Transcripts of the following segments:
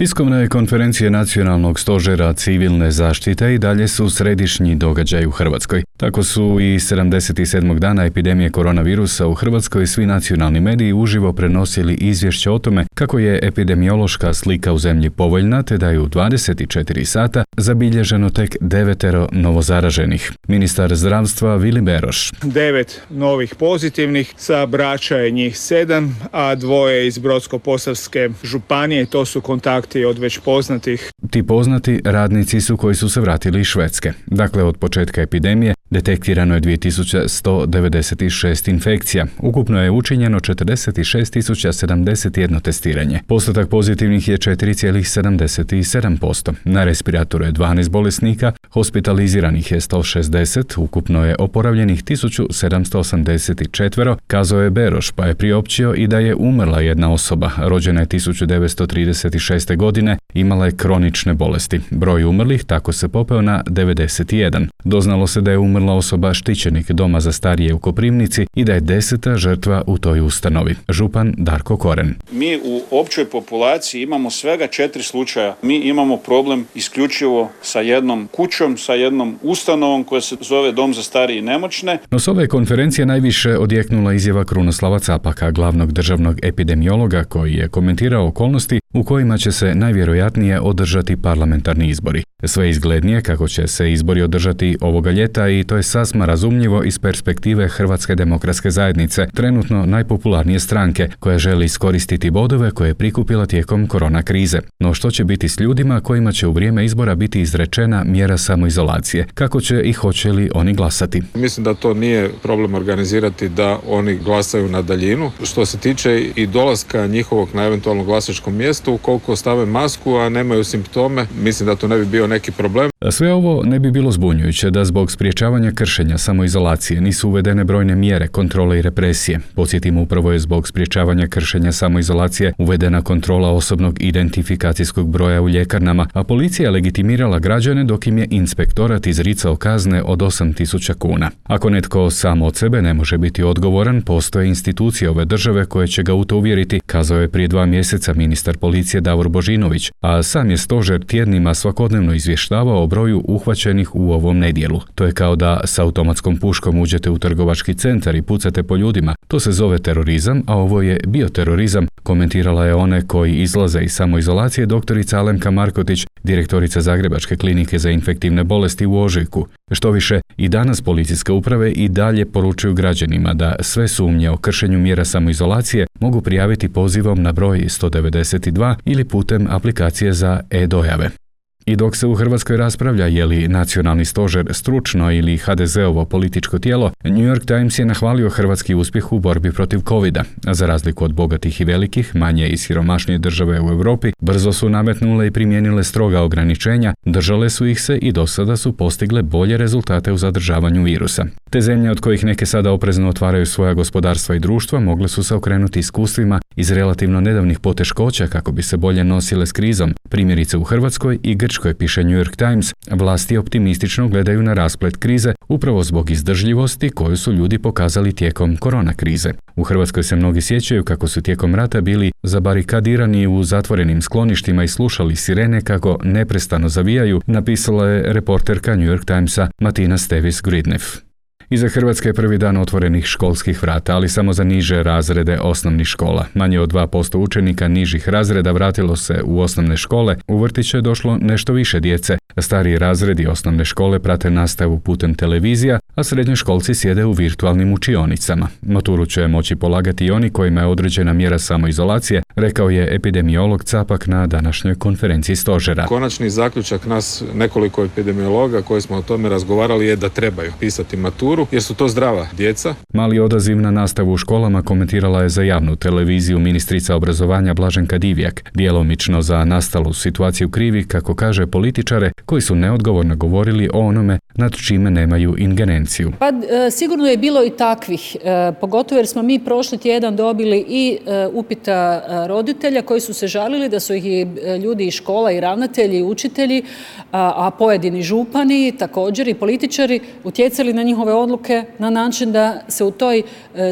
Tiskovne konferencije Nacionalnog stožera civilne zaštite i dalje su središnji događaj u Hrvatskoj. Tako su i 77. dana epidemije koronavirusa u Hrvatskoj svi nacionalni mediji uživo prenosili izvješće o tome kako je epidemiološka slika u zemlji povoljna te da je u 24 sata zabilježeno tek devetero novozaraženih. Ministar zdravstva Vili Beroš. Devet novih pozitivnih, sa Brača je njih sedam, a dvoje iz Brodsko-Posavske županije, to su kontakti od već poznatih. Ti poznati radnici su koji su se vratili iz Švedske. Dakle, od početka epidemije Detektirano je 2196 infekcija. Ukupno je učinjeno 46.071 testiranje. Postotak pozitivnih je 4,77%. Na respiratoru je 12 bolesnika, hospitaliziranih je 160, ukupno je oporavljenih 1784, kazao je Beroš, pa je priopćio i da je umrla jedna osoba, rođena je 1936. godine, imala je kronične bolesti. Broj umrlih tako se popeo na 91. Doznalo se da je umrla umrla osoba štićenik doma za starije u Koprivnici i da je deseta žrtva u toj ustanovi. Župan Darko Koren. Mi u općoj populaciji imamo svega četiri slučaja. Mi imamo problem isključivo sa jednom kućom, sa jednom ustanovom koja se zove Dom za starije i nemoćne. No s ove konferencije najviše odjeknula izjava Krunoslava Capaka, glavnog državnog epidemiologa koji je komentirao okolnosti u kojima će se najvjerojatnije održati parlamentarni izbori. Sve izglednije kako će se izbori održati ovoga ljeta i to je sasma razumljivo iz perspektive Hrvatske demokratske zajednice, trenutno najpopularnije stranke, koja želi iskoristiti bodove koje je prikupila tijekom korona krize. No što će biti s ljudima kojima će u vrijeme izbora biti izrečena mjera samoizolacije? Kako će i hoće li oni glasati? Mislim da to nije problem organizirati da oni glasaju na daljinu. Što se tiče i dolaska njihovog na eventualno glasačkom ukoliko stave masku, a nemaju simptome, mislim da to ne bi bio neki problem. Sve ovo ne bi bilo zbunjujuće da zbog spriječavanja kršenja samoizolacije nisu uvedene brojne mjere kontrole i represije. Podsjetimo upravo je zbog spriječavanja kršenja samoizolacije uvedena kontrola osobnog identifikacijskog broja u ljekarnama, a policija legitimirala građane dok im je inspektorat izricao kazne od 8000 kuna. Ako netko sam od sebe ne može biti odgovoran, postoje institucije ove države koje će ga u to uvjeriti, kazao je prije dva mjeseca ministar policije Davor Božinović, a sam je stožer tjednima svakodnevno izvještavao o broju uhvaćenih u ovom nedjelu. To je kao da s automatskom puškom uđete u trgovački centar i pucate po ljudima. To se zove terorizam, a ovo je bioterorizam, komentirala je one koji izlaze iz samoizolacije doktorica Alemka Markotić, direktorica Zagrebačke klinike za infektivne bolesti u Ožujku. Što više, i danas policijske uprave i dalje poručuju građanima da sve sumnje o kršenju mjera samoizolacije mogu prijaviti pozivom na broj 192 ili putem aplikacije za e-dojave. I dok se u Hrvatskoj raspravlja je li nacionalni stožer stručno ili HDZ-ovo političko tijelo, New York Times je nahvalio hrvatski uspjeh u borbi protiv covid za razliku od bogatih i velikih, manje i siromašnije države u Europi, brzo su nametnule i primijenile stroga ograničenja, držale su ih se i do sada su postigle bolje rezultate u zadržavanju virusa. Te zemlje od kojih neke sada oprezno otvaraju svoja gospodarstva i društva mogle su se okrenuti iskustvima iz relativno nedavnih poteškoća kako bi se bolje nosile s krizom. Primjerice u Hrvatskoj i Grčkoj piše New York Times, vlasti optimistično gledaju na rasplet krize upravo zbog izdržljivosti koju su ljudi pokazali tijekom korona krize. U Hrvatskoj se mnogi sjećaju kako su tijekom rata bili zabarikadirani u zatvorenim skloništima i slušali sirene kako neprestano zavijaju, napisala je reporterka New York Timesa Matina Stevis Gridneff. Iza Hrvatske je prvi dan otvorenih školskih vrata, ali samo za niže razrede osnovnih škola. Manje od 2% učenika nižih razreda vratilo se u osnovne škole, u vrtiće je došlo nešto više djece. Stariji razredi osnovne škole prate nastavu putem televizija, a srednje školci sjede u virtualnim učionicama. Maturu će moći polagati i oni kojima je određena mjera samoizolacije, rekao je epidemiolog Capak na današnjoj konferenciji stožera. Konačni zaključak nas nekoliko epidemiologa koji smo o tome razgovarali je da trebaju pisati maturu jer su to zdrava djeca. Mali odaziv na nastavu u školama komentirala je za javnu televiziju ministrica obrazovanja Blaženka Divjak, djelomično za nastalu situaciju krivi, kako kaže političare, koji su neodgovorno govorili o onome nad čime nemaju ingerenciju. Pa e, sigurno je bilo i takvih, e, pogotovo jer smo mi prošli tjedan dobili i e, upita roditelja koji su se žalili da su ih i ljudi iz škola i ravnatelji i učitelji, a, pojedini župani također i političari utjecali na njihove odluke na način da se u toj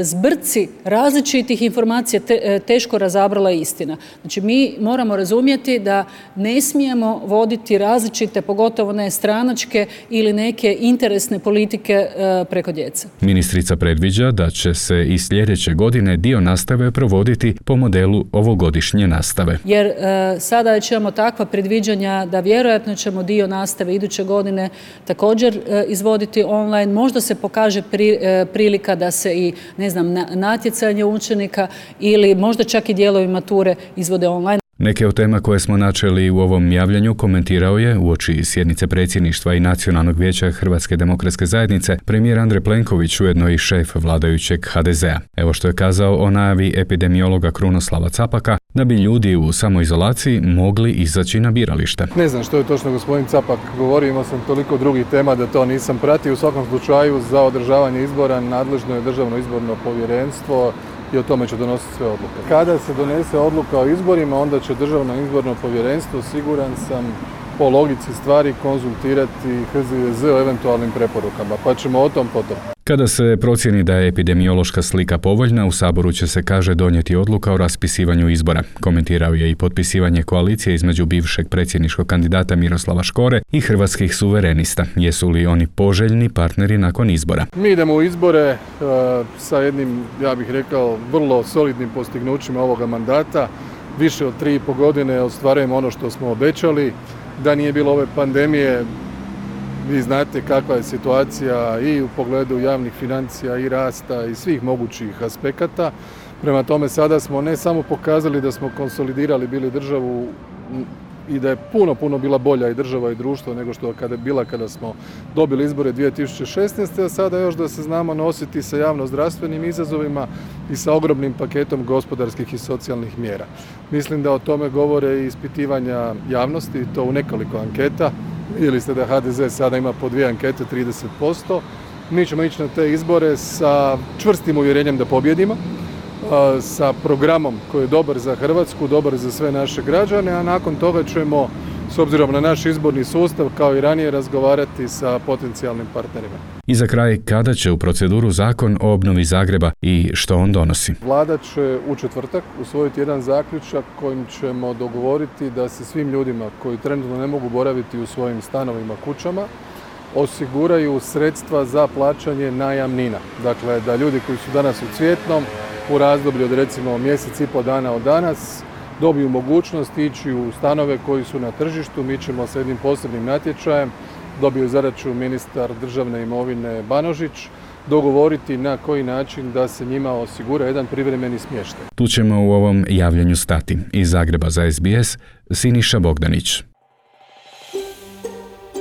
zbrci različitih informacija te, teško razabrala istina. Znači mi moramo razumjeti da ne smijemo voditi različite, pogotovo ne stranačke ili neke interesne politike e, preko djece. Ministrica predviđa da će se i sljedeće godine dio nastave provoditi po modelu ovogodišnje nastave. Jer e, sada imamo takva predviđanja da vjerojatno ćemo dio nastave iduće godine također e, izvoditi online. Možda se pokaže prilika da se i ne znam natjecanje učenika ili možda čak i dijelovi mature izvode online. Neke od tema koje smo načeli u ovom javljanju komentirao je u oči sjednice predsjedništva i Nacionalnog vijeća Hrvatske demokratske zajednice premijer Andrej Plenković ujedno i šef vladajućeg HDZ-a. Evo što je kazao o najavi epidemiologa Krunoslava Capaka da bi ljudi u samoizolaciji mogli izaći na biralište. Ne znam što je točno gospodin Capak govorio, imao sam toliko drugih tema da to nisam pratio. U svakom slučaju za održavanje izbora nadležno je državno izborno povjerenstvo i o tome će donositi sve odluke. Kada se donese odluka o izborima, onda će Državno izborno povjerenstvo, siguran sam, po logici stvari konzultirati HZZ o eventualnim preporukama, pa ćemo o tom potom. Kada se procjeni da je epidemiološka slika povoljna, u Saboru će se, kaže, donijeti odluka o raspisivanju izbora. Komentirao je i potpisivanje koalicije između bivšeg predsjedničkog kandidata Miroslava Škore i hrvatskih suverenista. Jesu li oni poželjni partneri nakon izbora? Mi idemo u izbore e, sa jednim, ja bih rekao, vrlo solidnim postignućima ovoga mandata. Više od tri i po godine ostvarujemo ono što smo obećali. Da nije bilo ove pandemije, vi znate kakva je situacija i u pogledu javnih financija i rasta i svih mogućih aspekata. Prema tome sada smo ne samo pokazali da smo konsolidirali bili državu i da je puno, puno bila bolja i država i društvo nego što kada je bila kada smo dobili izbore 2016. a sada još da se znamo nositi sa javno-zdravstvenim izazovima i sa ogromnim paketom gospodarskih i socijalnih mjera. Mislim da o tome govore i ispitivanja javnosti, to u nekoliko anketa. Vidjeli ste da HDZ sada ima po dvije ankete 30%. Mi ćemo ići na te izbore sa čvrstim uvjerenjem da pobjedimo sa programom koji je dobar za Hrvatsku, dobar za sve naše građane, a nakon toga ćemo s obzirom na naš izborni sustav kao i ranije razgovarati sa potencijalnim partnerima. I za kraj, kada će u proceduru zakon o obnovi Zagreba i što on donosi? Vlada će u četvrtak usvojiti jedan zaključak kojim ćemo dogovoriti da se svim ljudima koji trenutno ne mogu boraviti u svojim stanovima, kućama, osiguraju sredstva za plaćanje najamnina. Dakle, da ljudi koji su danas u Cvjetnom, u razdoblju od recimo mjesec i pol dana od danas dobiju mogućnost ići u stanove koji su na tržištu. Mi ćemo s jednim posebnim natječajem, dobio zadaću ministar državne imovine Banožić, dogovoriti na koji način da se njima osigura jedan privremeni smještaj. Tu ćemo u ovom javljanju stati. Iz Zagreba za SBS, Siniša Bogdanić.